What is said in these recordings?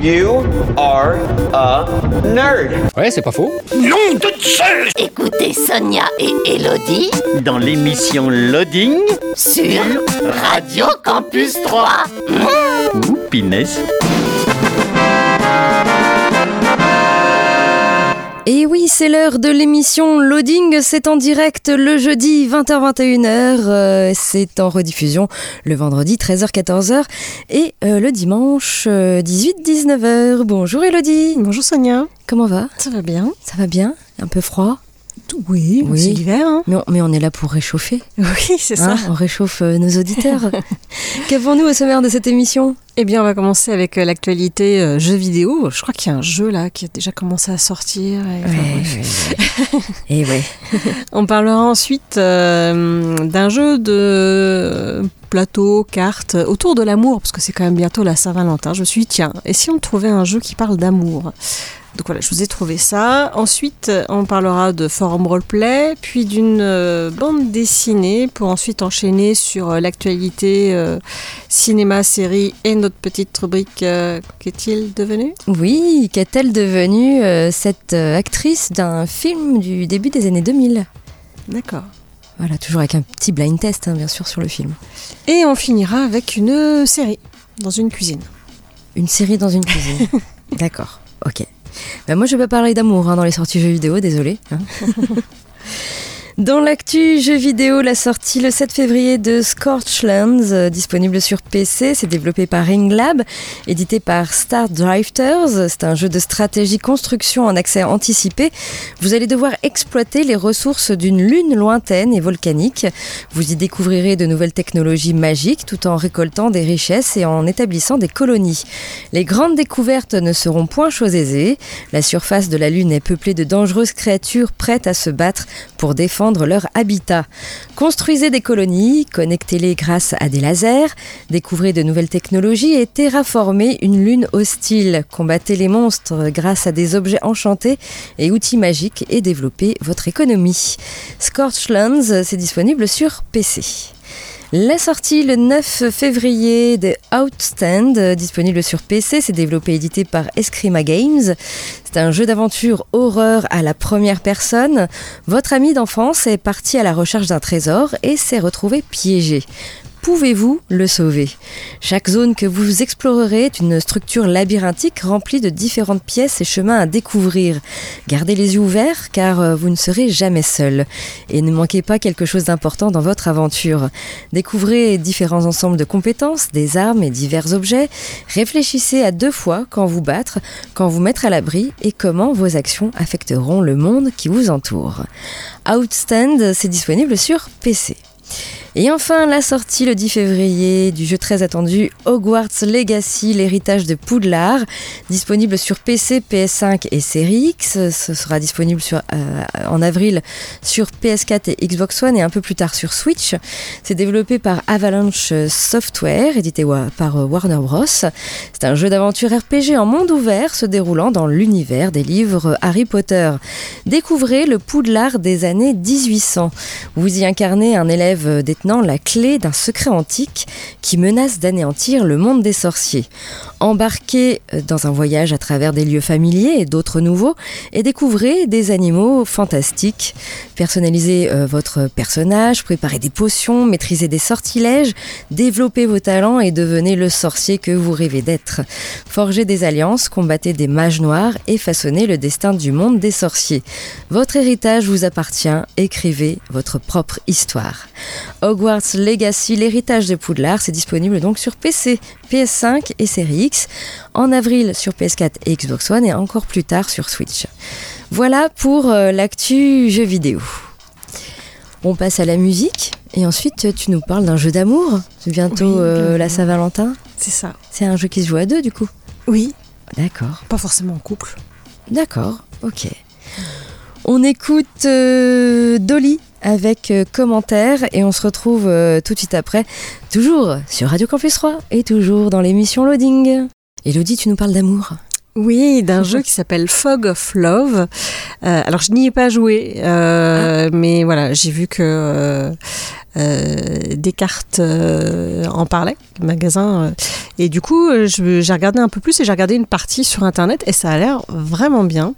You are a nerd. Ouais, c'est pas faux. Nom de Zeus Écoutez Sonia et Elodie dans l'émission Loading sur Radio Campus 3. Mmh. Et oui, c'est l'heure de l'émission Loading. C'est en direct le jeudi 20h-21h. Euh, c'est en rediffusion le vendredi 13h-14h et euh, le dimanche 18-19h. Euh, Bonjour Elodie. Bonjour Sonia. Comment va? Ça va bien? Ça va bien? Un peu froid? Oui, oui. c'est l'hiver. Hein. Mais, on, mais, on, est là pour réchauffer. Oui, c'est ça. Hein, on réchauffe euh, nos auditeurs. Qu'avons-nous au sommaire de cette émission? Eh bien, on va commencer avec euh, l'actualité euh, jeux vidéo. Je crois qu'il y a un jeu là qui a déjà commencé à sortir. Et, ouais, et ouais. on parlera ensuite euh, d'un jeu de plateau, cartes, autour de l'amour, parce que c'est quand même bientôt la Saint-Valentin. Je me suis dit, tiens, et si on trouvait un jeu qui parle d'amour? Donc voilà, je vous ai trouvé ça. Ensuite, on parlera de forum roleplay, puis d'une euh, bande dessinée pour ensuite enchaîner sur euh, l'actualité euh, cinéma, série et notre petite rubrique qu'est-il devenu? Oui, qu'est-elle devenue cette actrice d'un film du début des années 2000 D'accord. Voilà, toujours avec un petit blind test, hein, bien sûr, sur le film. Et on finira avec une série dans une cuisine. Une série dans une cuisine. D'accord, ok. Ben moi, je vais pas parler d'amour hein, dans les sorties jeux vidéo, désolé. Hein. Dans l'actu jeux vidéo, la sortie le 7 février de Scorchlands, euh, disponible sur PC, c'est développé par Ringlab, édité par Star Drifters. C'est un jeu de stratégie construction en accès anticipé. Vous allez devoir exploiter les ressources d'une lune lointaine et volcanique. Vous y découvrirez de nouvelles technologies magiques tout en récoltant des richesses et en établissant des colonies. Les grandes découvertes ne seront point chose aisée. La surface de la lune est peuplée de dangereuses créatures prêtes à se battre pour défendre leur habitat. Construisez des colonies, connectez-les grâce à des lasers, découvrez de nouvelles technologies et terraformez une lune hostile. Combattez les monstres grâce à des objets enchantés et outils magiques et développez votre économie. Scorchlands, c'est disponible sur PC. La sortie le 9 février de Outstand, disponible sur PC, c'est développé et édité par Escrima Games. C'est un jeu d'aventure horreur à la première personne. Votre ami d'enfance est parti à la recherche d'un trésor et s'est retrouvé piégé pouvez-vous le sauver? Chaque zone que vous explorerez est une structure labyrinthique remplie de différentes pièces et chemins à découvrir. Gardez les yeux ouverts car euh, vous ne serez jamais seul. Et ne manquez pas quelque chose d'important dans votre aventure. Découvrez différents ensembles de compétences, des armes et divers objets. Réfléchissez à deux fois quand vous battre, quand vous mettre à l'abri et comment vos actions affecteront le monde qui vous entoure. Outstand, c'est disponible sur PC. Et enfin, la sortie le 10 février du jeu très attendu Hogwarts Legacy, l'héritage de Poudlard, disponible sur PC, PS5 et Series X. Ce sera disponible euh, en avril sur PS4 et Xbox One et un peu plus tard sur Switch. C'est développé par Avalanche Software, édité par Warner Bros. C'est un jeu d'aventure RPG en monde ouvert se déroulant dans l'univers des livres Harry Potter. Découvrez le Poudlard des années 1800. Vous y incarnez un élève détenu la clé d'un secret antique qui menace d'anéantir le monde des sorciers. Embarquez euh, dans un voyage à travers des lieux familiers et d'autres nouveaux et découvrez des animaux fantastiques. Personnalisez euh, votre personnage, préparez des potions, maîtrisez des sortilèges, développez vos talents et devenez le sorcier que vous rêvez d'être. Forgez des alliances, combattez des mages noirs et façonnez le destin du monde des sorciers. Votre héritage vous appartient, écrivez votre propre histoire. Hogwarts Legacy, l'héritage de Poudlard, c'est disponible donc sur PC, PS5 et Series En avril sur PS4 et Xbox One et encore plus tard sur Switch. Voilà pour euh, l'actu jeu vidéo. On passe à la musique et ensuite tu nous parles d'un jeu d'amour. C'est bientôt euh, la Saint-Valentin. C'est ça. C'est un jeu qui se joue à deux du coup Oui. D'accord. Pas forcément en couple. D'accord, ok. On écoute euh, Dolly avec euh, commentaire et on se retrouve euh, tout de suite après, toujours sur Radio Campus 3 et toujours dans l'émission Loading. Elodie, tu nous parles d'amour Oui, d'un jeu qui s'appelle Fog of Love. Euh, alors, je n'y ai pas joué, euh, mais voilà, j'ai vu que Descartes euh, en parlait, le magasin. euh, et du coup, euh, j'ai regardé un peu plus et j'ai regardé une partie sur Internet et ça a l'air vraiment bien.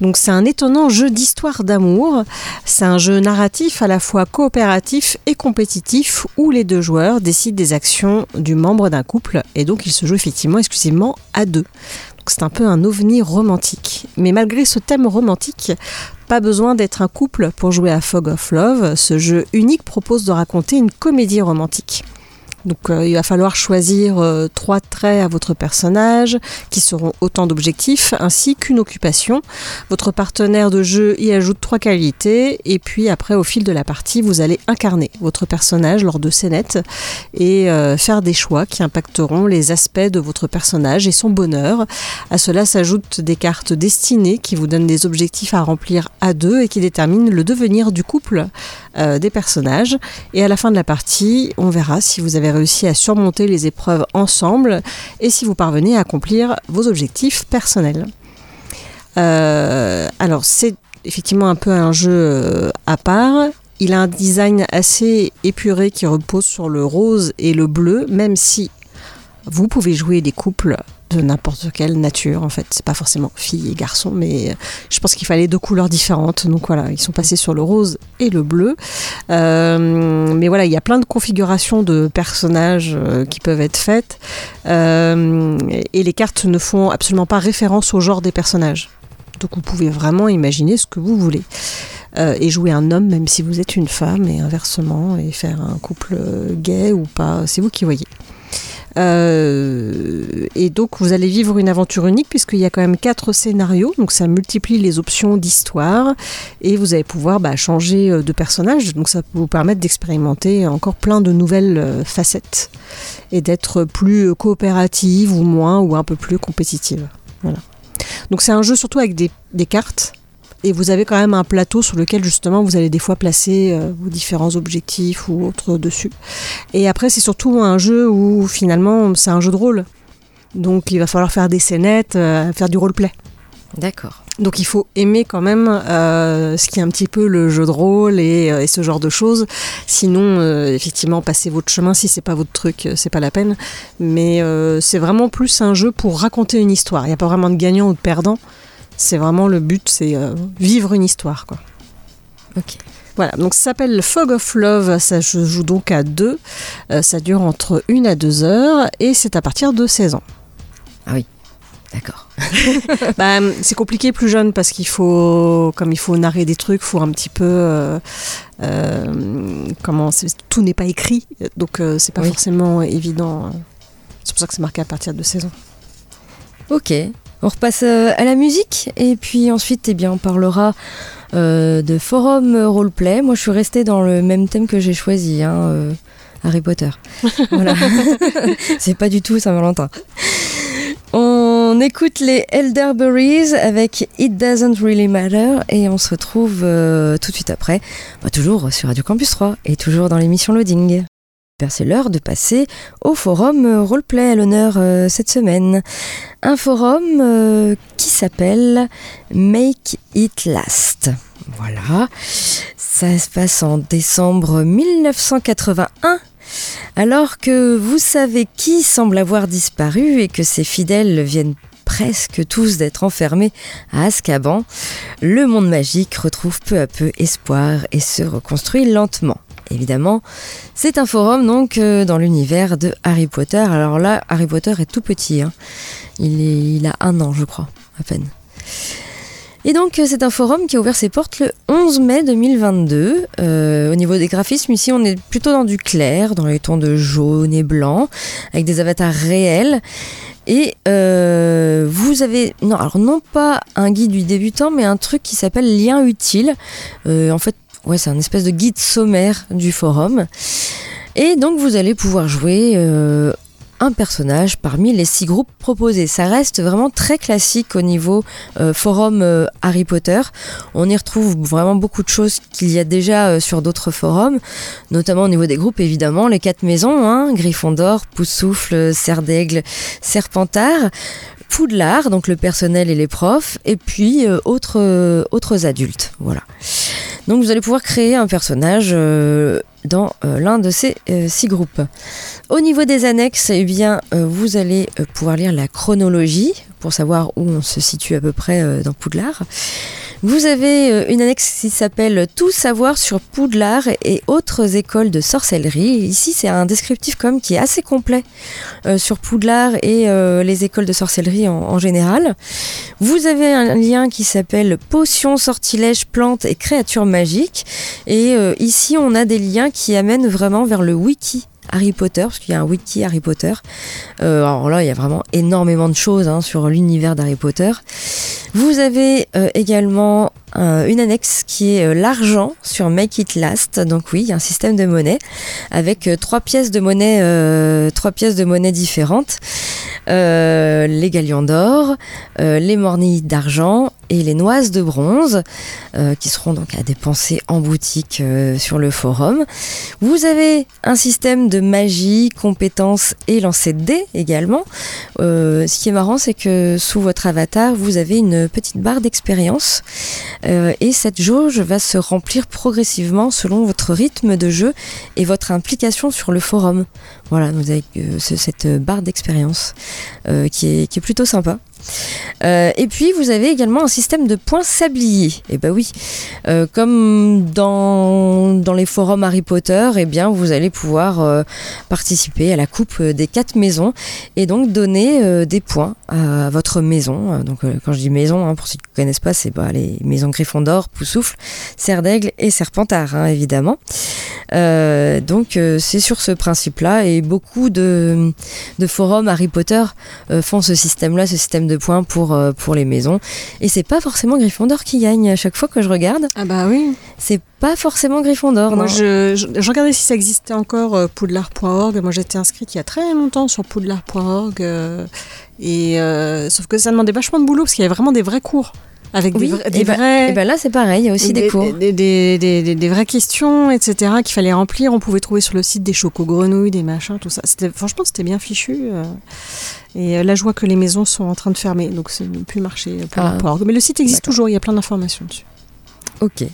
Donc, c'est un étonnant jeu d'histoire d'amour. C'est un jeu narratif à la fois coopératif et compétitif où les deux joueurs décident des actions du membre d'un couple et donc il se joue effectivement exclusivement à deux. C'est un peu un ovni romantique. Mais malgré ce thème romantique, pas besoin d'être un couple pour jouer à Fog of Love. Ce jeu unique propose de raconter une comédie romantique. Donc euh, il va falloir choisir euh, trois traits à votre personnage qui seront autant d'objectifs ainsi qu'une occupation. Votre partenaire de jeu y ajoute trois qualités et puis après au fil de la partie vous allez incarner votre personnage lors de scénettes et euh, faire des choix qui impacteront les aspects de votre personnage et son bonheur. À cela s'ajoutent des cartes destinées qui vous donnent des objectifs à remplir à deux et qui déterminent le devenir du couple des personnages. Et à la fin de la partie, on verra si vous avez réussi à surmonter les épreuves ensemble et si vous parvenez à accomplir vos objectifs personnels. Euh, alors c'est effectivement un peu un jeu euh, à part. Il a un design assez épuré qui repose sur le rose et le bleu, même si vous pouvez jouer des couples de n'importe quelle nature en fait. C'est pas forcément fille et garçon, mais euh, je pense qu'il fallait deux couleurs différentes. Donc voilà, ils sont passés sur le rose et le bleu. Euh, mais voilà, il y a plein de configurations de personnages euh, qui peuvent être faites. Et les cartes ne font absolument pas référence au genre des personnages. Donc vous pouvez vraiment imaginer ce que vous voulez. Et jouer un homme même si vous êtes une femme et inversement et faire un couple gay ou pas, c'est vous qui voyez. Euh, et donc vous allez vivre une aventure unique puisqu'il y a quand même quatre scénarios, donc ça multiplie les options d'histoire et vous allez pouvoir bah, changer euh, de personnage, donc ça peut vous permettre d'expérimenter encore plein de nouvelles euh, facettes et d'être plus coopérative ou moins ou un peu plus compétitive. Voilà. Donc c'est un jeu surtout avec des, des cartes et vous avez quand même un plateau sur lequel justement vous allez des fois placer euh, vos différents objectifs ou autres dessus. Et après c'est surtout un jeu où finalement c'est un jeu de rôle. Donc il va falloir faire des scénettes, euh, faire du roleplay. D'accord. Donc il faut aimer quand même euh, ce qui est un petit peu le jeu de rôle et, et ce genre de choses. Sinon, euh, effectivement, passez votre chemin. Si c'est pas votre truc, c'est pas la peine. Mais euh, c'est vraiment plus un jeu pour raconter une histoire. Il n'y a pas vraiment de gagnant ou de perdant. C'est vraiment le but, c'est euh, vivre une histoire, quoi. Ok. Voilà, donc ça s'appelle Fog of Love, ça se joue donc à deux, Euh, ça dure entre une à deux heures et c'est à partir de 16 ans. Ah oui, d'accord. Bah, c'est compliqué plus jeune parce qu'il faut, comme il faut narrer des trucs, faut un petit peu, euh, euh, comment, tout n'est pas écrit, donc c'est pas Oui. forcément évident. C'est pour ça que c'est marqué à partir de 16 ans. Ok, on repasse euh, à la musique et puis ensuite eh bien, on parlera euh, de forum roleplay. Moi je suis restée dans le même thème que j'ai choisi, hein, euh, Harry Potter. voilà. C'est pas du tout Saint-Valentin. On écoute les Elderberries avec It Doesn't Really Matter et on se retrouve euh, tout de suite après, bah, toujours sur Radio Campus 3 et toujours dans l'émission Loading. C'est l'heure de passer au forum euh, roleplay à l'honneur euh, cette semaine. Un forum euh, qui s'appelle Make It Last. Voilà. Ça se passe en décembre 1981. Alors que vous savez qui semble avoir disparu et que ses fidèles viennent presque tous d'être enfermés à Azkaban, le monde magique retrouve peu à peu espoir et se reconstruit lentement. Évidemment, c'est un forum donc euh, dans l'univers de Harry Potter. Alors là, Harry Potter est tout petit. hein. Il, a un an, je crois, à peine. Et donc, euh, c'est un forum qui a ouvert ses portes le 11 mai 2022. Euh, au niveau des graphismes, ici, on est plutôt dans du clair, dans les tons de jaune et blanc, avec des avatars réels. Et vous avez, non, alors non pas un guide du débutant, mais un truc qui s'appelle lien utile. En fait, ouais, c'est un espèce de guide sommaire du forum. Et donc, vous allez pouvoir jouer euh, un personnage parmi les six groupes proposés. Ça reste vraiment très classique au niveau euh, forum euh, Harry Potter. On y retrouve vraiment beaucoup de choses qu'il y a déjà sur d'autres forums, notamment au niveau des groupes évidemment, les quatre maisons, hein, Gryffondor, Poussoufle, Serre d'Aigle, Serpentard. Poudlard, donc le personnel et les profs, et puis autres, autres adultes. Voilà. Donc vous allez pouvoir créer un personnage euh, dans euh, l'un de ces euh, six groupes. Au niveau des annexes, eh bien, euh, vous allez pouvoir lire la chronologie pour savoir où on se situe à peu près dans Poudlard. Vous avez une annexe qui s'appelle Tout savoir sur Poudlard et autres écoles de sorcellerie. Ici, c'est un descriptif même qui est assez complet sur Poudlard et les écoles de sorcellerie en, en général. Vous avez un lien qui s'appelle Potions, sortilèges, plantes et créatures magiques. Et ici, on a des liens qui amènent vraiment vers le wiki Harry Potter, parce qu'il y a un wiki Harry Potter. Euh, alors là, il y a vraiment énormément de choses hein, sur l'univers d'Harry Potter. Vous avez euh, également euh, une annexe qui est l'argent sur Make It Last. Donc oui, il y a un système de monnaie avec trois pièces de monnaie, trois pièces de monnaie différentes. Les galions d'or, les mornilles d'argent et les noises de bronze euh, qui seront donc à dépenser en boutique euh, sur le forum. Vous avez un système de magie, compétences et lancer de dés également. Euh, ce qui est marrant, c'est que sous votre avatar, vous avez une petite barre d'expérience et cette jauge va se remplir progressivement selon votre rythme de jeu et votre implication sur le forum. Voilà, vous avez ce- cette barre d'expérience qui est plutôt sympa. Euh, et puis vous avez également un système de points sabliers. Et ben oui, euh, comme dans, dans les forums Harry Potter, eh bien vous allez pouvoir euh, participer à la coupe des quatre maisons et donc donner des points à votre maison. Donc quand je dis maison, hein, pour ceux qui ne connaissent pas, c'est bah, les maisons Gryffondor, Poussoufle, Serre d'Aigle et Serpentard, hein, évidemment. Donc c'est sur ce principe-là et beaucoup de, de forums Harry Potter font ce système-là, ce système de points pour, euh, pour les maisons. Et c'est pas forcément Gryffondor qui gagne à chaque fois que je regarde. Ah bah oui. C'est pas forcément Gryffondor, Moi, non. je, je- je regardais si ça existait encore euh, poudlard.org. Moi, j'étais inscrite il y a très longtemps sur poudlard.org. euh, et euh, sauf que ça demandait vachement de boulot parce qu'il y avait vraiment des vrais cours avec Oui, des, vrais- et des ben- vrais. et ben là c'est pareil, il y a aussi des, cours. Des, des- des- des- des vraies questions, etc., qu'il fallait remplir. On pouvait trouver sur le site des chocos-grenouilles, des machins, tout ça. Franchement, c'était bien fichu. euh. Et là, je vois que les maisons sont en train de fermer, donc ça ne plus marcher. euh, Ah. poudlard.org. Mais le site existe toujours, il y a plein d'informations dessus. Ok.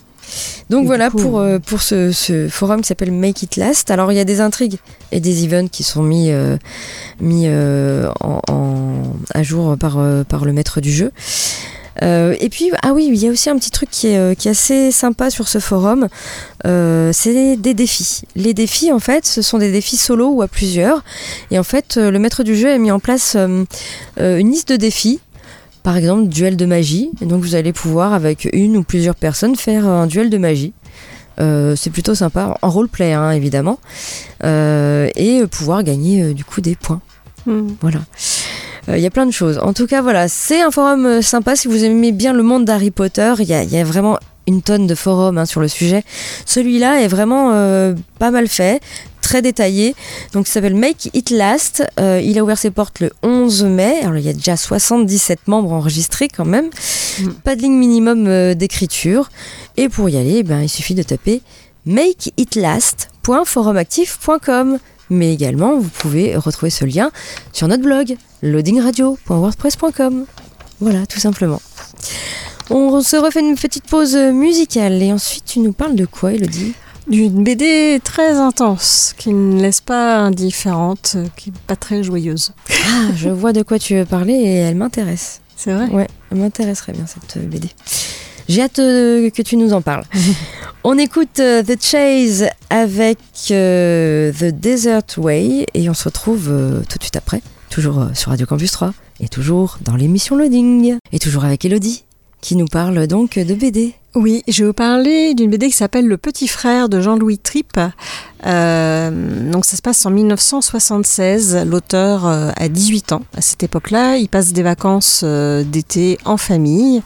Donc Et voilà coup, pour, euh, pour ce, ce forum qui s'appelle Make It Last. Alors il y a des intrigues et des events qui sont mis, euh, mis euh, en, en- à jour par, par le maître du jeu. Euh, et puis, ah oui, il y a aussi un petit truc qui est, euh, qui est assez sympa sur ce forum, euh, c'est des défis. Les défis, en fait, ce sont des défis solo ou à plusieurs. Et en fait, euh, le maître du jeu a mis en place euh, une liste de défis par exemple duel de magie. Et donc vous allez pouvoir avec une ou plusieurs personnes faire un duel de magie. Euh, c'est plutôt sympa, en roleplay hein, évidemment, Euh, et pouvoir gagner euh, du coup des points. Hmm. Voilà. Euh, Il y a plein de choses. En tout cas, voilà, c'est un forum euh, sympa si vous aimez bien le monde d'Harry Potter. Il y a, il y a vraiment une tonne de forums hein, sur le sujet. Celui-là est vraiment euh, pas mal fait, très détaillé. Donc, il s'appelle Make It Last. Euh, il a ouvert ses portes le 11 mai. Alors, il y a déjà 77 membres enregistrés quand même. Mm. Pas de ligne minimum euh, d'écriture. Et pour y aller, ben, il suffit de taper makeitlast.forumactif.com. Mais également, vous pouvez retrouver ce lien sur notre blog loadingradio.wordpress.com. Voilà, tout simplement. On se refait une petite pause musicale et ensuite tu nous parles de quoi, Elodie? D'une BD très intense, qui ne laisse pas indifférente, qui n'est pas très joyeuse. Ah, je vois de quoi tu veux parler et elle m'intéresse. C'est vrai? Ouais, elle m'intéresserait bien cette BD. J'ai hâte euh, que tu nous en parles. on écoute euh, The Chase avec euh, The Desert Way et on se retrouve tout de suite après, toujours sur Radio Campus 3 et toujours dans l'émission Loading et toujours avec Elodie qui nous parle donc de BD. Oui, je vais vous parler d'une BD qui s'appelle Le Petit Frère de Jean-Louis Tripp. Euh, donc ça se passe en 1976. L'auteur euh, a 18 ans à cette époque-là. Il passe des vacances euh, d'été en famille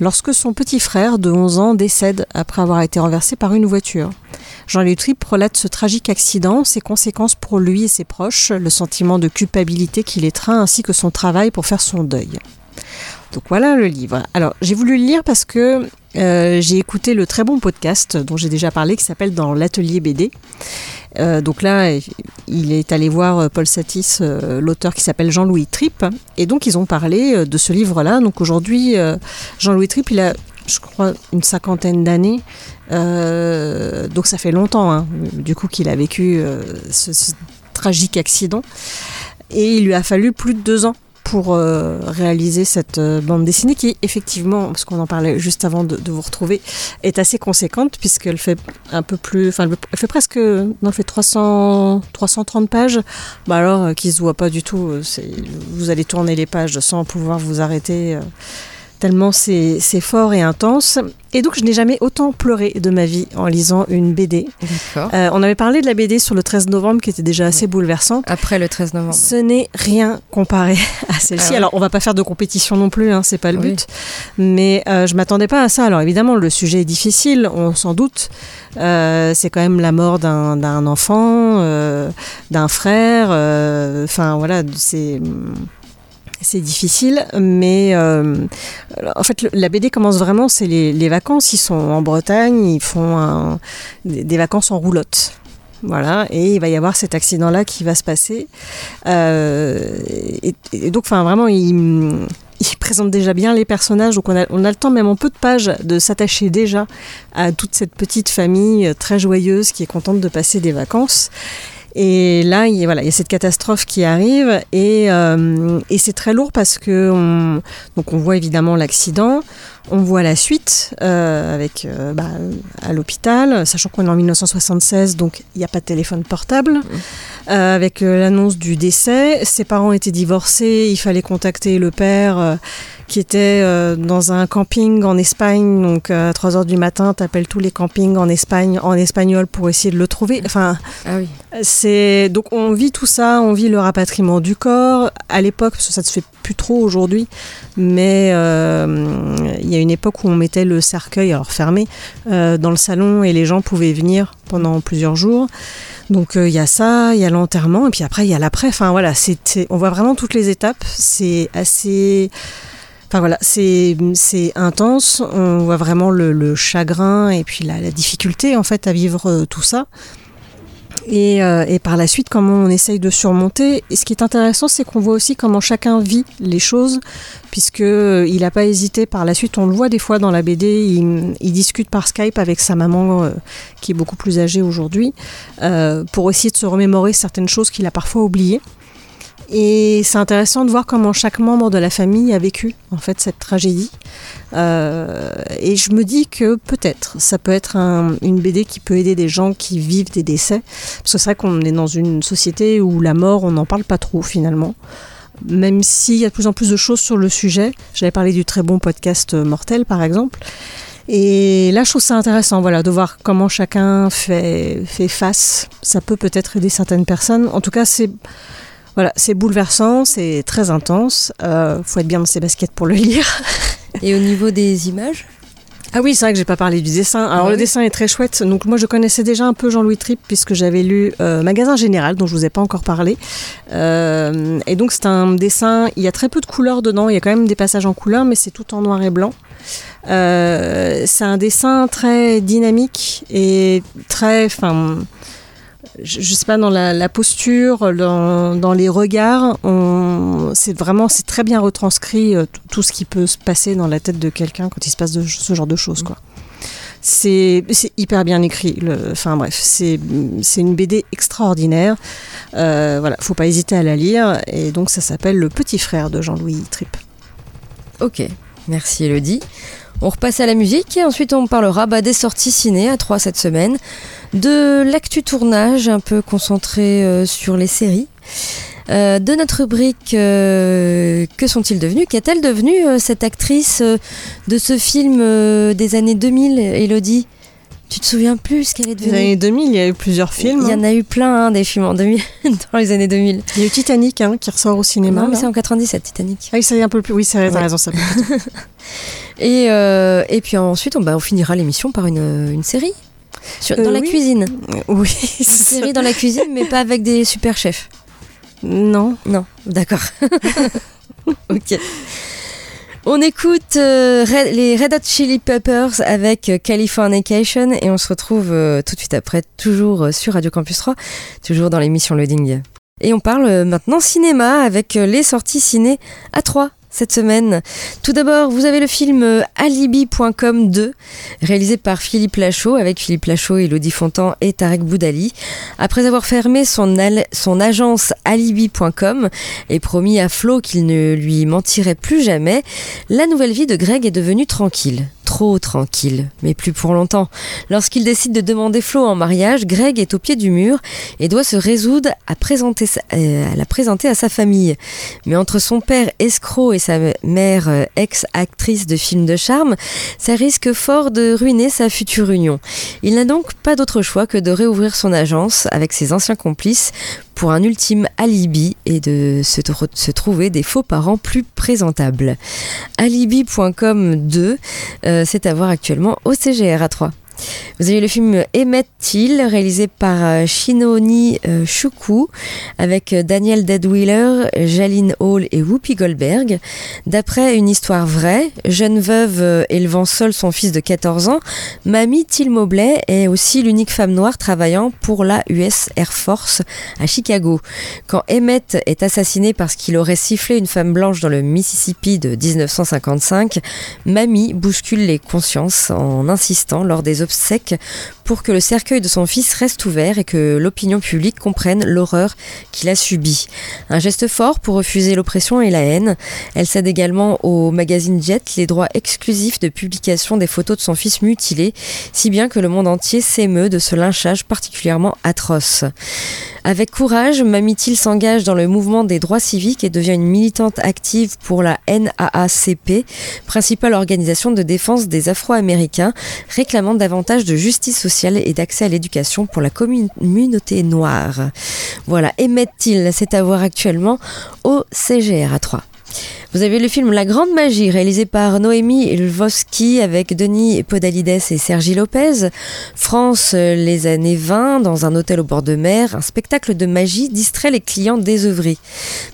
lorsque son petit frère de 11 ans décède après avoir été renversé par une voiture. Jean-Louis Tripp relate ce tragique accident, ses conséquences pour lui et ses proches, le sentiment de culpabilité qui l'étreint ainsi que son travail pour faire son deuil. Donc voilà le livre. Alors j'ai voulu le lire parce que euh, j'ai écouté le très bon podcast dont j'ai déjà parlé qui s'appelle Dans l'atelier BD. Euh, donc là, il est allé voir euh, Paul Satis, l'auteur qui s'appelle Jean-Louis Tripp, et donc ils ont parlé de ce livre-là. Donc aujourd'hui, Jean-Louis Tripp, il a, je crois, une cinquantaine d'années, donc ça fait longtemps, hein, du coup, qu'il a vécu ce, ce tragique accident, et il lui a fallu plus de deux ans pour euh, réaliser cette euh, bande dessinée qui effectivement, parce qu'on en parlait juste avant de, vous retrouver, est assez conséquente puisqu'elle fait un peu plus, enfin elle fait presque, non, elle fait 300, 330 pages, bah alors euh, qui se voit pas du tout, vous allez tourner les pages sans pouvoir vous arrêter tellement c'est fort et intense. Et donc, je n'ai jamais autant pleuré de ma vie en lisant une BD. Euh, on avait parlé de la BD sur le 13 novembre qui était déjà assez bouleversante. Après le 13 novembre. Ce n'est rien comparé à celle-ci. Ah Alors, on va pas faire de compétition non plus, hein, c'est pas le but. Mais euh, je m'attendais pas à ça. Alors, évidemment, le sujet est difficile, on s'en doute. Euh, c'est quand même la mort d'un enfant, euh, d'un frère. Enfin, voilà, c'est c'est difficile, mais euh, en fait, la BD commence vraiment, c'est les, vacances. Ils sont en Bretagne, ils font des, vacances en roulotte. Voilà, et il va y avoir cet accident-là qui va se passer. Euh, et, donc, enfin, vraiment, il, il, présente déjà bien les personnages. Donc, on a, on a le temps, même en peu de pages, de s'attacher déjà à toute cette petite famille très joyeuse qui est contente de passer des vacances. Et là, il, voilà, il y a cette catastrophe qui arrive et, euh, et c'est très lourd parce que on, donc on voit évidemment l'accident, on voit la suite euh, avec euh, bah, à l'hôpital, sachant qu'on est en 1976, donc il n'y a pas de téléphone portable. Mmh. Euh, avec l'annonce du décès, ses parents étaient divorcés, il fallait contacter le père qui était dans un camping en Espagne. Donc à 3 heures du matin, t'appelles tous les campings en Espagne en espagnol pour essayer de le trouver. Enfin, ah oui. c'est donc on vit tout ça, on vit le rapatriement du corps à l'époque parce que ça se fait plus trop aujourd'hui, mais il y a une époque où on mettait le cercueil alors fermé euh, dans le salon et les gens pouvaient venir pendant plusieurs jours. Donc euh, il y a ça, il y a l'enterrement et puis après il y a l'après. Enfin voilà, c'est on voit vraiment toutes les étapes. C'est assez Enfin voilà, c'est intense, on voit vraiment le, chagrin et puis la, difficulté en fait à vivre euh, tout ça. Et, euh, et, par la suite, comment on essaye de surmonter. Et ce qui est intéressant, c'est qu'on voit aussi comment chacun vit les choses, puisque euh, il n'a pas hésité. Par la suite, on le voit des fois dans la BD, il, il discute par Skype avec sa maman, qui est beaucoup plus âgée aujourd'hui, pour essayer de se remémorer certaines choses qu'il a parfois oubliées. Et c'est intéressant de voir comment chaque membre de la famille a vécu en fait cette tragédie. Euh, et je me dis que peut-être ça peut être une BD qui peut aider des gens qui vivent des décès. Parce que c'est vrai qu'on est dans une société où la mort, on n'en parle pas trop finalement. Même s'il y a de plus en plus de choses sur le sujet. J'avais parlé du très bon podcast Mortel par exemple. Et là, je trouve ça intéressant, voilà, de voir comment chacun fait face. Ça peut peut-être aider certaines personnes. En tout cas, c'est voilà, c'est bouleversant, c'est très intense. Euh, faut être bien dans ses baskets pour le lire. Et au niveau des images? Ah oui, c'est vrai que j'ai pas parlé du dessin. Alors le dessin est très chouette. Donc moi je connaissais déjà un peu Jean-Louis Tripp puisque j'avais lu euh, Magasin Général dont je vous ai pas encore parlé. Euh, et donc c'est un dessin. Il y a très peu de couleurs dedans. Il y a quand même des passages en couleur, mais c'est tout en noir et blanc. Euh, c'est un dessin très dynamique et très, enfin, je, sais pas, dans la, posture, dans, les regards, c'est vraiment, c'est très bien retranscrit euh, tout ce qui peut se passer dans la tête de quelqu'un quand il se passe de, ce genre de choses, quoi. C'est hyper bien écrit. Le, enfin bref, c'est une BD extraordinaire. Euh, voilà, faut pas hésiter à la lire. Et donc ça s'appelle Le Petit Frère de Jean-Louis Tripp. Ok, merci Elodie. On repasse à la musique et ensuite on parlera bah, des sorties ciné à 3 cette semaine, de l'actu tournage un peu concentré euh, sur les séries, euh, de notre rubrique euh, Que sont-ils devenus? Qu'est-elle devenue cette actrice de ce film des années 2000, Elodie? Tu te souviens plus ce qu'elle est devenue? Les années 2000, il y a eu plusieurs films. Il y en a eu plein hein, des films en 2000, dans les années 2000. Il y a eu Titanic hein, qui ressort au cinéma. Non, mais c'est en 97 Titanic. Ah oui, c'est un peu plus. Oui, c'est ouais. raison, ça. et, euh, et puis ensuite, on, bah, on finira l'émission par une, une série. Sur- Euh, dans la oui. cuisine. Oui. Une série dans la cuisine, mais pas avec des super chefs. Non. Non, d'accord. ok. On écoute euh, Red- les Red Hot Chili Peppers avec euh, Californication et on se retrouve euh, tout de suite après, toujours euh, sur Radio Campus 3, toujours dans l'émission Loading. Et on parle euh, maintenant cinéma avec euh, les sorties ciné à 3 cette semaine. Tout d'abord, vous avez le film euh, Alibi.com 2, réalisé par Philippe Lachaud, avec Philippe Lachaud, Elodie Fontan et Tarek Boudali. Après avoir fermé son, agence Alibi.com et promis à Flo qu'il ne lui mentirait plus jamais, la nouvelle vie de Greg est devenue tranquille. Trop tranquille, mais plus pour longtemps. Lorsqu'il décide de demander Flo en mariage, Greg est au pied du mur et doit se résoudre à, euh, la présenter à sa famille. Mais entre son père escroc et sa mère euh, ex-actrice de films de charme, ça risque fort de ruiner sa future union. Il n'a donc pas d'autre choix que de réouvrir son agence avec ses anciens complices pour un ultime alibi et de se, tr- se trouver des faux parents plus présentables. Alibi.com 2, euh, c'est à voir actuellement au CGR à 3. Vous avez le film Emmett Till, réalisé par euh, Shinoni euh, Shuku, avec euh, Daniel Deadwheeler, Jaline Hall et Whoopi Goldberg. D'après une histoire vraie, jeune veuve élevant seule son fils de 14 ans, Mamie Till Mobley est aussi l'unique femme noire travaillant pour la US Air Force à Chicago. Quand Emmett est assassiné parce qu'il aurait sifflé une femme blanche dans le Mississippi de 1955, Mamie bouscule les consciences en insistant lors des obsèques pour que le cercueil de son fils reste ouvert et que l'opinion publique comprenne l'horreur qu'il a subie. Un geste fort pour refuser l'oppression et la haine. Elle cède également au magazine Jet les droits exclusifs de publication des photos de son fils mutilé, si bien que le monde entier s'émeut de ce lynchage particulièrement atroce. Avec courage, Mamitil s'engage dans le mouvement des droits civiques et devient une militante active pour la NAACP, principale organisation de défense des Afro-Américains, réclamant davantage de justice sociale et d'accès à l'éducation pour la communauté noire. Voilà, Emmett-Till, c'est à voir actuellement au CGR à 3. Vous avez le film La Grande Magie, réalisé par Noémie Lvovsky avec Denis Podalides et Sergi Lopez. France, euh, les années 20, dans un hôtel au bord de mer, un spectacle de magie distrait les clients désœuvrés.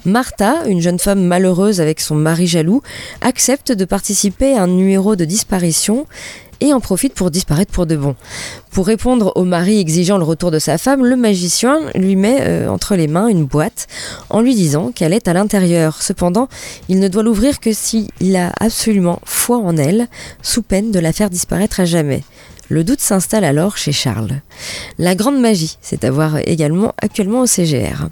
Martha, une jeune femme malheureuse avec son mari jaloux, accepte de participer à un numéro de disparition et en profite pour disparaître pour de bon. Pour répondre au mari exigeant le retour de sa femme, le magicien lui met euh, entre les mains une boîte en lui disant qu'elle est à l'intérieur. Cependant, il ne doit l'ouvrir que s'il a absolument foi en elle, sous peine de la faire disparaître à jamais. Le doute s'installe alors chez Charles. La grande magie, c'est à voir également actuellement au CGR.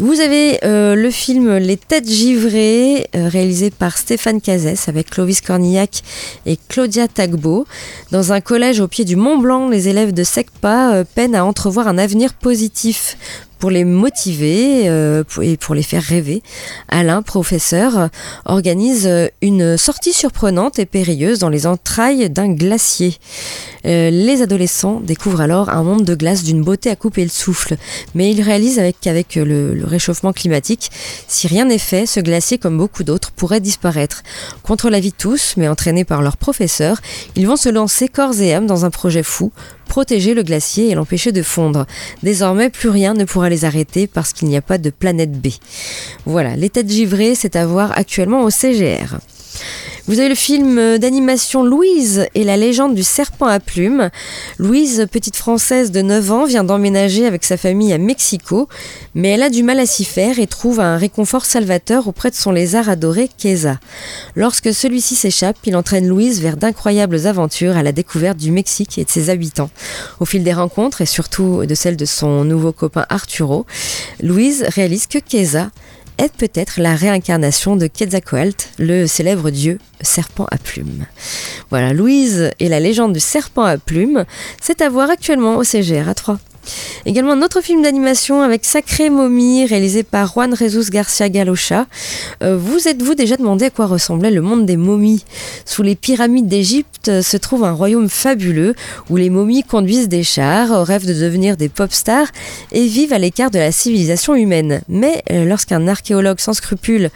Vous avez euh, le film Les Têtes Givrées, euh, réalisé par Stéphane Cazès avec Clovis Cornillac et Claudia Tagbo. Dans un collège au pied du Mont Blanc, les élèves de SECPA euh, peinent à entrevoir un avenir positif pour les motiver euh, et pour les faire rêver. Alain, professeur, organise euh, une sortie surprenante et périlleuse dans les entrailles d'un glacier. Euh, les adolescents découvrent alors un monde de glace d'une beauté à couper le souffle. Mais ils réalisent avec, qu'avec le, réchauffement climatique, si rien n'est fait, ce glacier, comme beaucoup d'autres, pourrait disparaître. Contre l'avis de tous, mais entraînés par leur professeur, ils vont se lancer corps et âme dans un projet fou, protéger le glacier et l'empêcher de fondre. Désormais, plus rien ne pourra les arrêter parce qu'il n'y a pas de planète B. Voilà, les têtes givrées, c'est à voir actuellement au CGR. Vous avez le film euh, d'animation Louise et la légende du serpent à plumes. Louise, petite française de 9 ans, vient d'emménager avec sa famille à Mexico, mais elle a du mal à s'y faire et trouve un réconfort salvateur auprès de son lézard adoré, Keza. Lorsque celui-ci s'échappe, il entraîne Louise vers d'incroyables aventures à la découverte du Mexique et de ses habitants. Au fil des rencontres et surtout de celle de son nouveau copain Arturo, Louise réalise que Keza est peut-être la réincarnation de Quetzalcoatl, le célèbre dieu serpent à plumes. Voilà, Louise et la légende du serpent à plumes, c'est à voir actuellement au CGR à 3. Également un autre film d'animation avec Sacré Momie, réalisé par Juan Jesus Garcia Galocha. Euh, vous êtes-vous déjà demandé à quoi ressemblait le monde des momies? Sous les pyramides d'Égypte euh, se trouve un royaume fabuleux où les momies conduisent des chars, rêvent de devenir des pop stars et vivent à l'écart de la civilisation humaine. Mais euh, lorsqu'un archéologue sans scrupules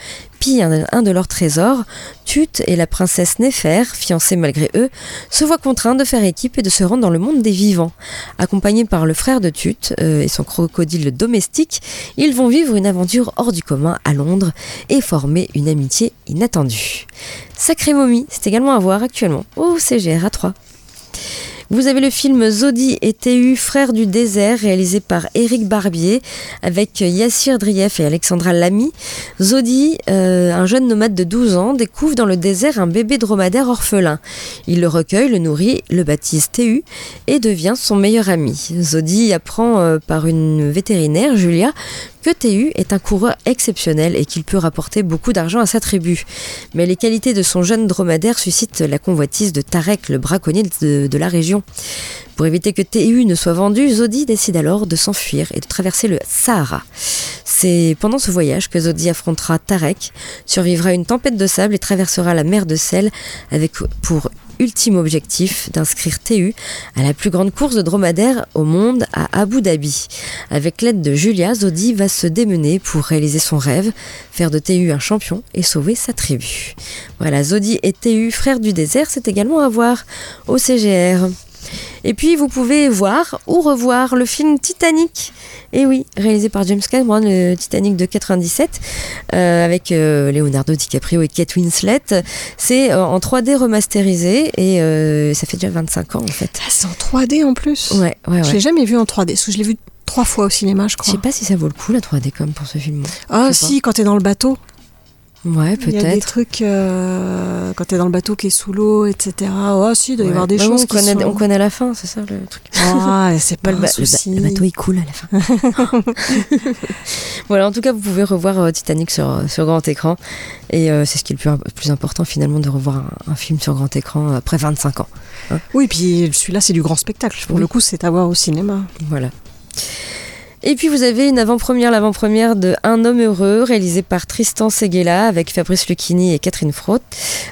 un de leurs trésors, Tut et la princesse Néfer, fiancés malgré eux, se voient contraints de faire équipe et de se rendre dans le monde des vivants. Accompagnés par le frère de Tut euh, et son crocodile domestique, ils vont vivre une aventure hors du commun à Londres et former une amitié inattendue. Sacré momie, c'est également à voir actuellement au CGR à 3. Vous avez le film Zodi et TU, frères du désert, réalisé par Éric Barbier, avec Yassir Drief et Alexandra Lamy. Zodi, euh, un jeune nomade de 12 ans, découvre dans le désert un bébé dromadaire orphelin. Il le recueille, le nourrit, le baptise TU et devient son meilleur ami. Zodi apprend euh, par une vétérinaire, Julia, que TU est un coureur exceptionnel et qu'il peut rapporter beaucoup d'argent à sa tribu. Mais les qualités de son jeune dromadaire suscitent la convoitise de Tarek, le braconnier de, la région. Pour éviter que TU ne soit vendu, Zodi décide alors de s'enfuir et de traverser le Sahara. C'est pendant ce voyage que Zodi affrontera Tarek, survivra à une tempête de sable et traversera la mer de sel avec pour ultime objectif d'inscrire TU à la plus grande course de dromadaire au monde à Abu Dhabi. Avec l'aide de Julia, Zodi va se démener pour réaliser son rêve, faire de TU un champion et sauver sa tribu. Voilà, Zodi et TU, frères du désert, c'est également à voir au CGR. Et puis vous pouvez voir ou revoir le film Titanic. Et oui, réalisé par James Cameron, le Titanic de 97, euh, avec euh, Leonardo DiCaprio et Kate Winslet. C'est euh, en 3D remasterisé et ça fait déjà 25 ans en fait. Ah, c'est en 3D en plus Ouais, ouais, Je ouais. l'ai jamais vu en 3D, parce que je l'ai vu trois fois au cinéma, je Je crois. sais pas si ça vaut le coup la 3D comme pour ce film. Ah Je si, quand t'es dans le bateau. Ouais, Il y a des peut-être. trucs, euh, quand t'es dans le bateau qui est sous l'eau, etc. Oh si, il doit y Ouais. avoir des choses on qui connaît, sont... on connaît la fin, c'est ça le truc. Ah, c'est pas Bah, le, ba- le ba- souci. le bateau il coule à la fin. voilà, en tout cas, vous pouvez revoir euh, Titanic sur, sur grand écran. Et euh, c'est ce qui est le plus, plus important finalement de revoir un, un film sur grand écran après 25 ans. Oui, puis celui-là, c'est du grand spectacle. Pour Oui. le coup, c'est à voir au cinéma. Voilà. Et puis vous avez une avant-première, l'avant-première de Un homme heureux, réalisé par Tristan Seguela avec Fabrice Lucchini et Catherine Frotte.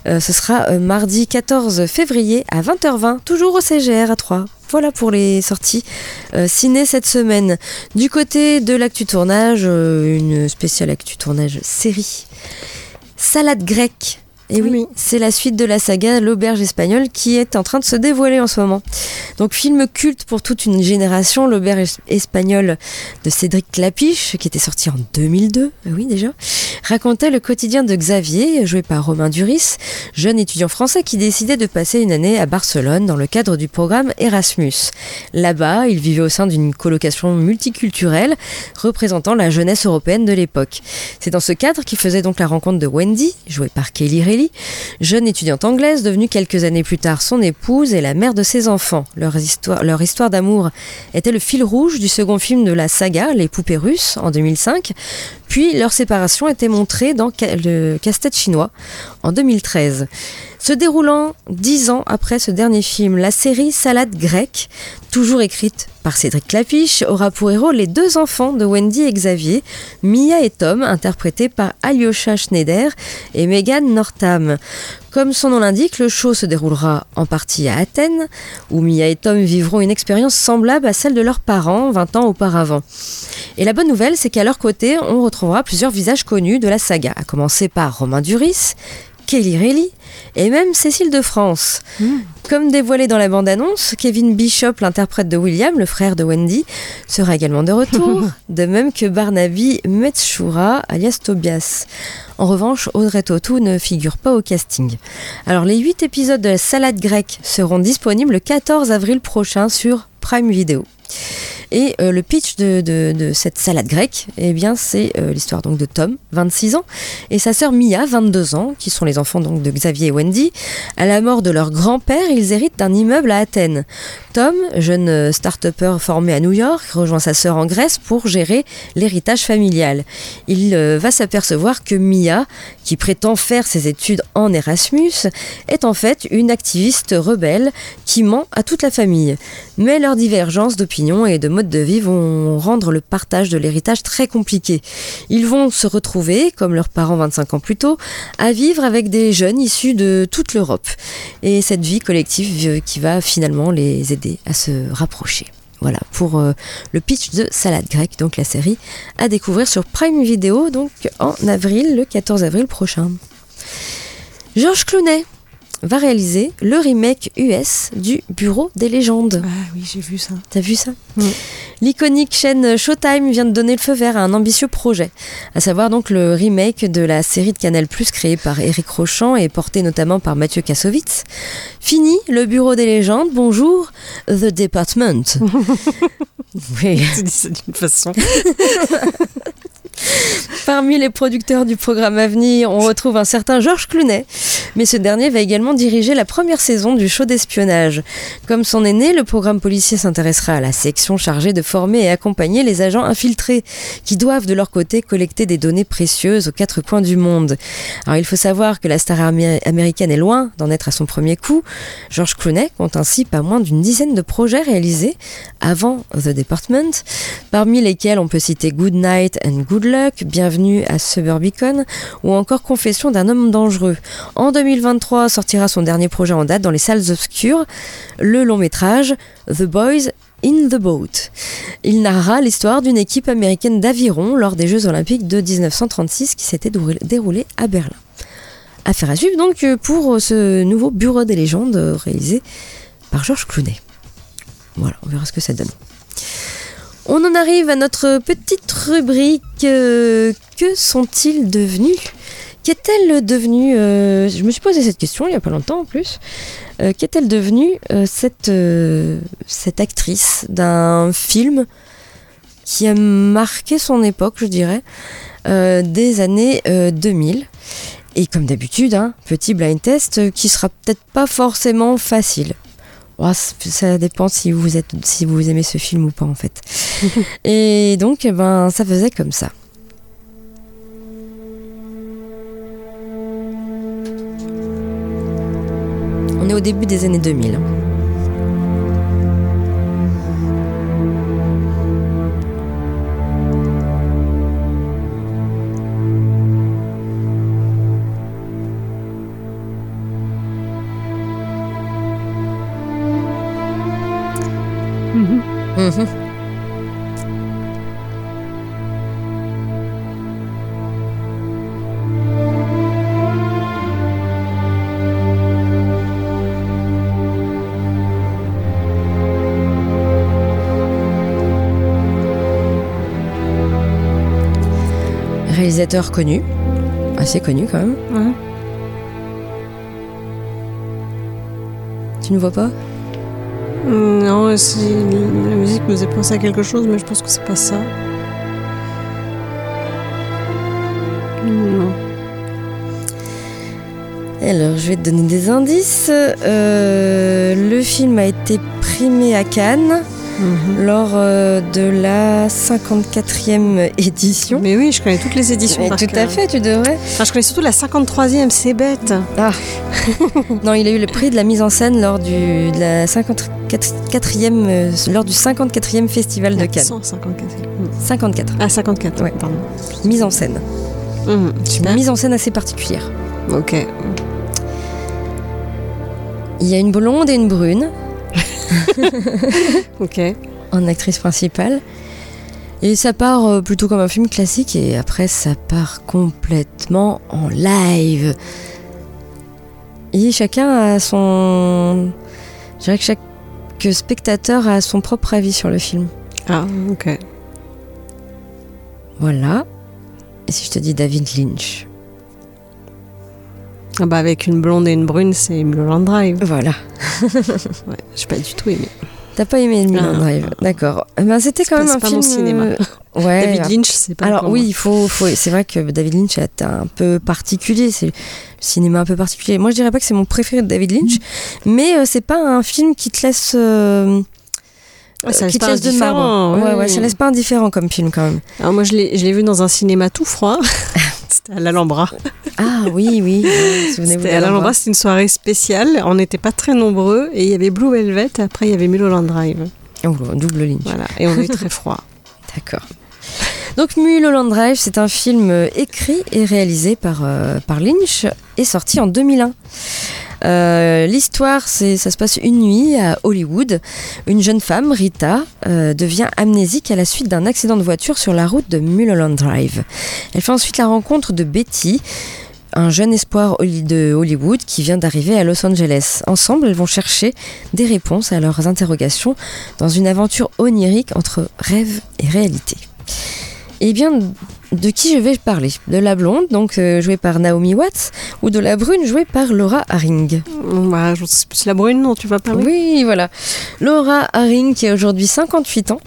Euh, ce sera euh, mardi 14 février à 20h20, toujours au CGR à 3. Voilà pour les sorties euh, ciné cette semaine. Du côté de l'actu tournage, euh, une spéciale actu tournage série. Salade grecque. Et oui, Oui. c'est la suite de la saga L'Auberge espagnole qui est en train de se dévoiler en ce moment. Donc film culte pour toute une génération, L'Auberge es- espagnole de Cédric Clapiche, qui était sorti en 2002, ah oui déjà, racontait le quotidien de Xavier, joué par Romain Duris, jeune étudiant français qui décidait de passer une année à Barcelone dans le cadre du programme Erasmus. Là-bas, il vivait au sein d'une colocation multiculturelle représentant la jeunesse européenne de l'époque. C'est dans ce cadre qu'il faisait donc la rencontre de Wendy, jouée par Kelly Jeune étudiante anglaise devenue quelques années plus tard son épouse et la mère de ses enfants. Leur histoire, d'amour était le fil rouge du second film de la saga, Les Poupées Russes, en 2005. Puis leur séparation était montrée dans le Casse-tête chinois en 2013. Se déroulant dix ans après ce dernier film, la série Salade grecque, toujours écrite par Cédric Clapiche, aura pour héros les deux enfants de Wendy et Xavier, Mia et Tom, interprétés par Alyosha Schneider et Megan Northam. Comme son nom l'indique, le show se déroulera en partie à Athènes, où Mia et Tom vivront une expérience semblable à celle de leurs parents 20 ans auparavant. Et la bonne nouvelle, c'est qu'à leur côté, on retrouvera plusieurs visages connus de la saga, à commencer par Romain Duris, Kelly Reilly et même Cécile de France. Comme dévoilé dans la bande-annonce, Kevin Bishop, l'interprète de William, le frère de Wendy, sera également de retour, de même que Barnaby Metshura, alias Tobias. En revanche, Audrey Tautou ne figure pas au casting. Alors, les 8 épisodes de la salade grecque seront disponibles le 14 avril prochain sur Prime Video. Et euh, le pitch de, cette salade grecque, eh bien, c'est euh, l'histoire donc de Tom, 26 ans, et sa sœur Mia, 22 ans, qui sont les enfants donc de Xavier et Wendy. À la mort de leur grand-père, ils héritent d'un immeuble à Athènes. Tom, jeune euh, start-upper formé à New York, rejoint sa sœur en Grèce pour gérer l'héritage familial. Il va s'apercevoir que Mia, qui prétend faire ses études en Erasmus, est en fait une activiste rebelle qui ment à toute la famille. Mais leurs divergences d'opinion et de mode de vie vont rendre le partage de l'héritage très compliqué. Ils vont se retrouver, comme leurs parents 25 ans plus tôt, à vivre avec des jeunes issus de toute l'Europe. Et cette vie collective euh, qui va finalement les aider à se rapprocher. Voilà, pour euh, le pitch de Salade grecque, donc la série à découvrir sur Prime Video, donc en avril, le 14 avril prochain. Georges Clooney va réaliser le remake US du Bureau des légendes. Ah oui, j'ai vu ça. T'as vu ça Mm. L'iconique chaîne Showtime vient de donner le feu vert à un ambitieux projet, à savoir donc le remake de la série de Canal+ créée par Eric Rochant et portée notamment par Mathieu Kassovitz. Fini le Bureau des légendes, bonjour The Department. oui. Tu dis ça d'une façon. Parmi les producteurs du programme à venir, on retrouve un certain Georges Clooney, mais ce dernier va également diriger la première saison du show d'espionnage. Comme son aîné, le programme policier s'intéressera à la section chargée de former et accompagner les agents infiltrés, qui doivent de leur côté collecter des données précieuses aux quatre coins du monde. Alors il faut savoir que la star amé- américaine est loin d'en être à son premier coup. Georges Clooney compte ainsi pas moins d'une dizaine de projets réalisés avant The Department, parmi lesquels on peut citer Good Night and Good Luck, Bienvenue à Suburbicon ou encore Confession d'un homme dangereux. En 2023 sortira son dernier projet en date dans les salles obscures, le long métrage The Boys in the Boat. Il narrera l'histoire d'une équipe américaine d'aviron lors des Jeux Olympiques de 1936 qui s'étaient déroulés- à Berlin. Affaire à suivre donc euh, pour ce nouveau Bureau des légendes euh, réalisé par Georges Clooney. Voilà, on verra ce que ça donne. On en arrive à notre petite rubrique euh, Que sont-ils devenus? Qu'est-elle devenue euh, Je me suis posé cette question il n'y a pas longtemps en plus. Euh, Qu'est-elle devenue cette, cette actrice d'un film qui a marqué son époque, je dirais, des années euh, 2000 Et comme d'habitude, un petit blind test qui sera peut-être pas forcément facile. Oh, c- ça dépend si vous êtes, si vous aimez ce film ou pas en fait. Et donc, eh ben, ça faisait comme ça. On est au début des années 2000. Réalisateur connu, assez connu quand même. Ouais. Tu ne vois pas? Non, c'est- la musique me faisait penser à quelque chose, mais je pense que c'est pas ça. Non. Alors, je vais te donner des indices. Euh, le film a été primé à Cannes lors euh, de la 54e édition. Mais oui, je connais toutes les éditions. Par tout à fait, tu devrais. Enfin, je connais surtout la 53e, c'est bête. Ah Non, il a eu le prix de la mise en scène lors du, de la 54e, euh, lors du 54e Festival de Cannes. 154. 54. Ah, 54, Ouais. pardon. Mise en scène. Une super. mise en scène assez particulière. Ok. Il y a une blonde et une brune Ok. en actrice principale. Et ça part euh, plutôt comme un film classique et après ça part complètement en live. Et chacun a son... Je dirais que chaque spectateur a son propre avis sur le film. Ah, ok. Voilà. Et si je te dis David Lynch Ah bah avec une blonde et une brune, c'est Mulholland Drive. Voilà. Ouais, j'ai pas du tout aimé. T'as pas aimé Mulholland. Drive D'accord. Eh Ben, C'était quand même un c'est pas film... mon cinéma. euh, Ouais. David Lynch, c'est pas Alors oui, il faut, faut- c'est vrai que David Lynch est un peu particulier, c'est le cinéma un peu particulier. Moi, je dirais pas que c'est mon préféré de David Lynch, mais euh, c'est pas un film qui te laisse, euh, Ouais, ça laisse qui te laisse de marbre. Ouais, ouais, oui. ça laisse pas indifférent comme film quand même. Alors moi, je l'ai vu dans un cinéma tout froid. À l'Alhambra. Ah oui, oui. Souvenez-vous C'était à l'Alhambra, c'était une soirée spéciale. On n'était pas très nombreux et il y avait Blue Velvet. Et après, il y avait Mulholland Drive. Oh, double Lynch. Voilà. Et on a eu très froid. D'accord. Donc Mulholland Drive, c'est un film euh, écrit et réalisé par, euh, par Lynch et sorti en 2001. Euh, L'histoire, ça se passe une nuit à Hollywood. Une jeune femme, Rita, euh, devient amnésique à la suite d'un accident de voiture sur la route de Mulholland Drive. Elle fait ensuite la rencontre de Betty, un jeune espoir de Hollywood qui vient d'arriver à Los Angeles. Ensemble, elles vont chercher des réponses à leurs interrogations dans une aventure onirique entre rêve et réalité. Eh bien, de qui je vais parler De la blonde, donc euh, jouée par Naomi Watts, ou de la brune, jouée par Laura Haring Bah, je sais plus, c'est la brune dont tu vas parler. Oui, voilà. Laura Haring, qui a aujourd'hui 58 ans.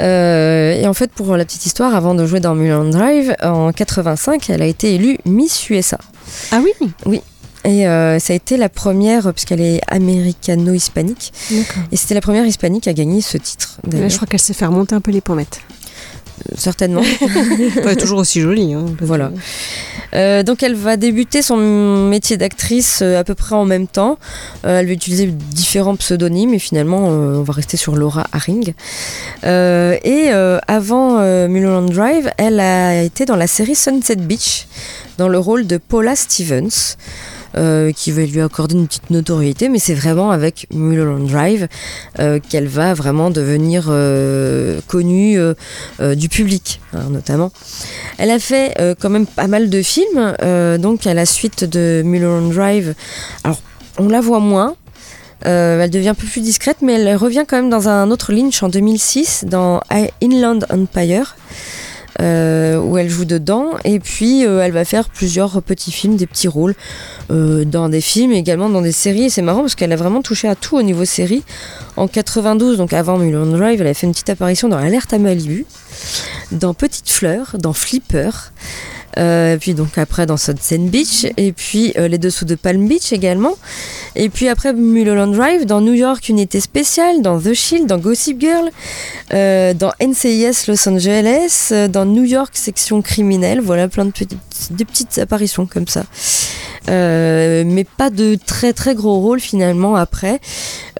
Euh, et en fait, pour la petite histoire, avant de jouer dans Mulholland Drive, en 85, elle a été élue Miss USA. Ah oui? Oui. Et euh, ça a été la première, puisqu'elle est américano-hispanique, et c'était la première hispanique à gagner ce titre. Là, je crois qu'elle s'est fait remonter un peu les pommettes. Certainement. Elle est toujours aussi jolie. hein. Voilà. Euh, donc elle va débuter son métier d'actrice euh, à peu près en même temps. Euh, elle va utiliser différents pseudonymes et finalement euh, on va rester sur Laura Haring. Euh, et euh, avant euh, Mulholland Drive, elle a été dans la série Sunset Beach dans le rôle de Paula Stevens. Euh, qui va lui accorder une petite notoriété, mais c'est vraiment avec Mulholland Drive euh, qu'elle va vraiment devenir euh, connue du public, hein, notamment. Elle a fait quand même pas mal de films, donc à la suite de Mulholland Drive. Alors, on la voit moins. elle devient un peu plus discrète, mais elle revient quand même dans un autre Lynch en 2006, dans Inland Empire, euh, où elle joue dedans. Et puis, euh, elle va faire plusieurs petits films, des petits rôles euh, dans des films également dans des séries. Et c'est marrant parce qu'elle a vraiment touché à tout au niveau série. En 92, donc avant Mulholland Drive, elle a fait une petite apparition dans Alerte à Malibu, dans Petite Fleur, dans Flipper. Euh, puis donc après dans Sunset Beach et puis euh, les dessous de Palm Beach également. Et puis après Mulholland Drive dans New York Unité Spéciale dans The Shield dans Gossip Girl euh, dans NCIS Los Angeles euh, dans New York section criminelle. Voilà plein de petites, apparitions comme ça. Mais pas de très très gros rôles finalement après.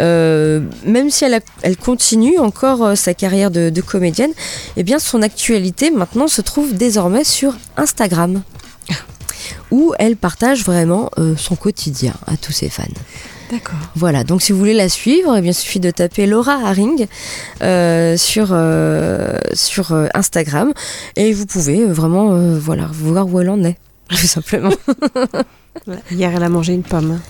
Même si elle, elle continue encore sa carrière de, comédienne eh bien son actualité maintenant se trouve désormais sur Instagram où elle partage vraiment euh, son quotidien à tous ses fans. D'accord. Voilà, donc si vous voulez la suivre, eh bien, il suffit de taper Laura Haring euh, sur, euh, sur Instagram et vous pouvez vraiment voilà, voir où elle en est, tout simplement. Hier, elle a mangé une pomme.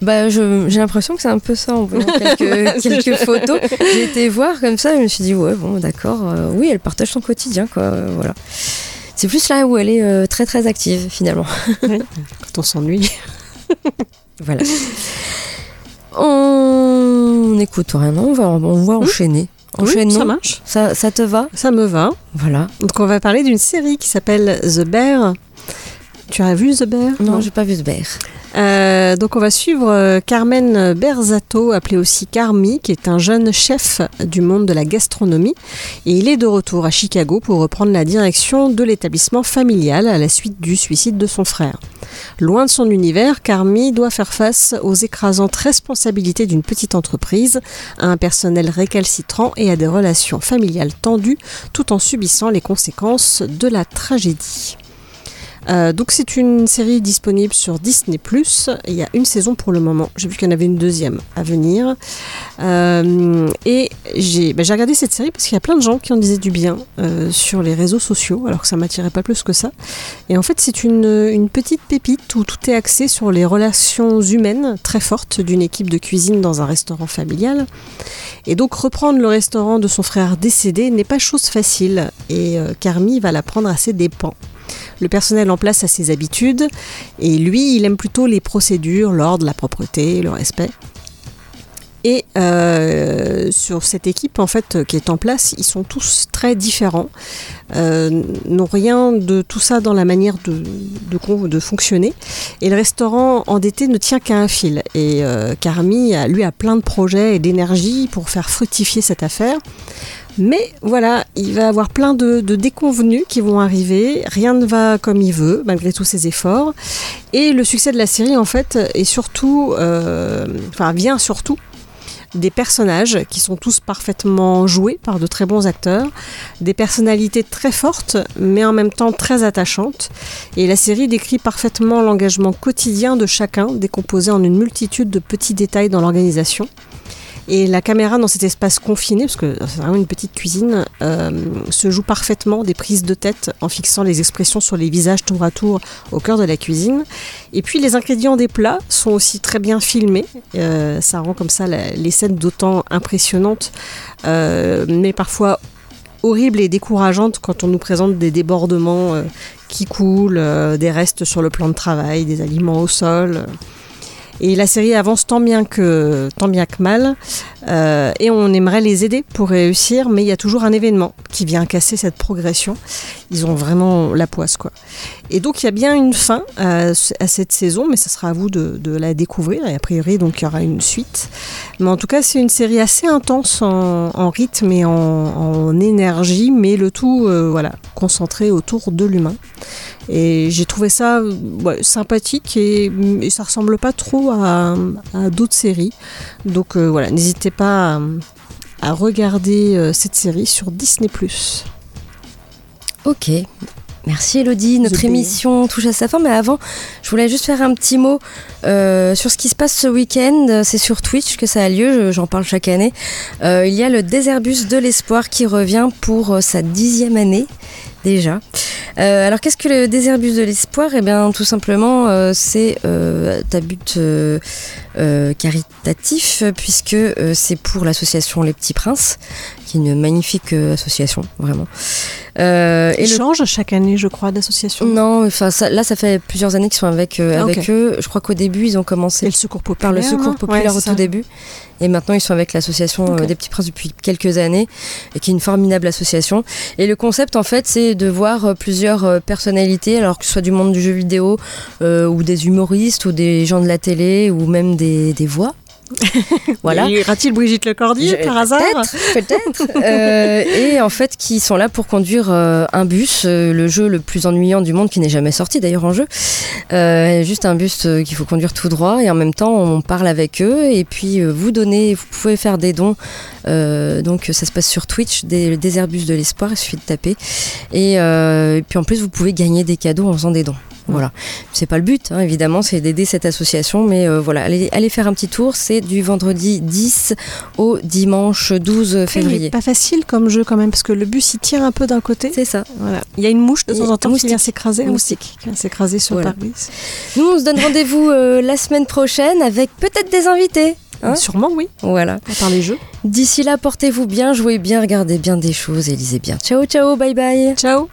Bah, j'ai l'impression que c'est un peu ça en voyant quelques, quelques photos. J'ai été voir comme ça et je me suis dit, ouais, bon, d'accord, oui, elle partage son quotidien, quoi, voilà. C'est plus là où elle est euh, très très active finalement. Quand on s'ennuie. Voilà. On n'écoute rien, non? On va, on va enchaîner. Oui, Enchaînons. ça marche. Ça, ça te va? Ça me va. Voilà. Donc, on va parler d'une série qui s'appelle The Bear. Tu as vu The Bear? Non, j'ai pas vu ce bear. Euh, donc on va suivre euh, Carmen Berzato, appelé aussi Carmi, qui est un jeune chef du monde de la gastronomie. Et il est de retour à Chicago pour reprendre la direction de l'établissement familial à la suite du suicide de son frère. Loin de son univers, Carmi doit faire face aux écrasantes responsabilités d'une petite entreprise, à un personnel récalcitrant et à des relations familiales tendues, tout en subissant les conséquences de la tragédie. Euh, donc c'est une série disponible sur Disney+. Il y a une saison pour le moment. J'ai vu qu'il y en avait une deuxième à venir. Euh, et j'ai bah, j'ai regardé cette série parce qu'il y a plein de gens qui en disaient du bien euh, sur les réseaux sociaux, alors que ça m'attirait pas plus que ça. Et en fait c'est une, une petite pépite où tout est axé sur les relations humaines très fortes d'une équipe de cuisine dans un restaurant familial. Et donc reprendre le restaurant de son frère décédé n'est pas chose facile. Et Carmi va la prendre à ses dépens. Le personnel en place a ses habitudes et lui, il aime plutôt les procédures, l'ordre, la propreté, le respect. Et euh, sur cette équipe en fait qui est en place, ils sont tous très différents, euh, n'ont rien de tout ça dans la manière de, fonctionner. Et le restaurant endetté ne tient qu'à un fil. Et euh, Carmi, lui, a plein de projets et d'énergie pour faire fructifier cette affaire. Mais voilà, il va avoir plein de, de déconvenus qui vont arriver. Rien ne va comme il veut, malgré tous ses efforts. Et le succès de la série, en fait, est surtout, euh, enfin, vient surtout des personnages qui sont tous parfaitement joués par de très bons acteurs, des personnalités très fortes mais en même temps très attachantes. Et la série décrit parfaitement l'engagement quotidien de chacun, décomposé en une multitude de petits détails dans l'organisation. Et la caméra dans cet espace confiné, parce que c'est vraiment une petite cuisine, euh, se joue parfaitement des prises de tête en fixant les expressions sur les visages tour à tour au cœur de la cuisine. Et puis les ingrédients des plats sont aussi très bien filmés. Euh, ça rend comme ça les scènes d'autant impressionnantes, euh, mais parfois horribles et décourageantes quand on nous présente des débordements qui coulent, des restes sur le plan de travail, des aliments au sol. Et la série avance tant bien que, tant bien que mal. Euh, et on aimerait les aider pour réussir, mais il y a toujours un événement qui vient casser cette progression. Ils ont vraiment la poisse, quoi. Et donc il y a bien une fin à, à cette saison, mais ça sera à vous de, la découvrir. Et a priori, donc il y aura une suite. Mais en tout cas, c'est une série assez intense en, rythme et en, en énergie, mais le tout, euh, voilà, concentré autour de l'humain. Et j'ai trouvé ça sympathique et, ça ressemble pas trop à, d'autres séries. Donc euh, voilà, n'hésitez pas à, à regarder euh, cette série sur Disney+. Ok. Merci Elodie, notre émission touche à sa fin, mais avant, je voulais juste faire un petit mot euh, sur ce qui se passe ce week-end. C'est sur Twitch que ça a lieu, je- j'en parle chaque année. Euh, il y a le Déserbus de l'Espoir qui revient pour euh, sa dixième année déjà. Euh, alors qu'est-ce que le Déserbus de l'Espoir? Eh bien tout simplement euh, c'est euh, à but caritatif puisque c'est pour l'association Les Petits Princes, qui est une magnifique association vraiment. Euh, Ils changent chaque année, je crois, d'association. non, enfin ça- là ça fait plusieurs années qu'ils sont avec euh, Ah, avec eux. Je crois qu'au début ils ont commencé le secours par populaire. le secours populaire Ouais, au tout début, et maintenant ils sont avec l'association euh, des Petits Princes depuis quelques années, et qui est une formidable association. Et le concept en fait c'est de voir euh, plusieurs personnalités, alors que ce soit du monde du jeu vidéo euh, ou des humoristes ou des gens de la télé ou même des, des voix. voilà. Y aura-t-il Brigitte Lecordier par hasard Peut-être. Euh, et en fait, qui sont là pour conduire euh, un bus, euh, le jeu le plus ennuyant du monde, qui n'est jamais sorti d'ailleurs en jeu. Juste un bus qu'il faut conduire tout droit, et en même temps, on parle avec eux, et puis vous donnez, vous pouvez faire des dons. Donc ça se passe sur Twitch, des, des Airbus de l'espoir, il suffit de taper. Et, et puis en plus, vous pouvez gagner des cadeaux en faisant des dons. Voilà, c'est pas le but, hein, évidemment, c'est d'aider cette association, mais euh, voilà, allez, allez faire un petit tour. C'est du vendredi 10 au dimanche 12 Après, il février. est pas facile comme jeu quand même, parce que le bus il tire un peu d'un côté. C'est ça. Voilà. Il y a une mouche de temps en temps qui vient s'écraser, un Moustique. moustique qui vient s'écraser sur Voilà. le pare-brise. Nous, on se donne rendez-vous euh, la semaine prochaine avec peut-être des invités. hein. Sûrement, oui, voilà. à part les jeux. D'ici là, portez-vous bien, jouez bien, regardez bien des choses et lisez bien. Ciao, ciao, bye bye. Ciao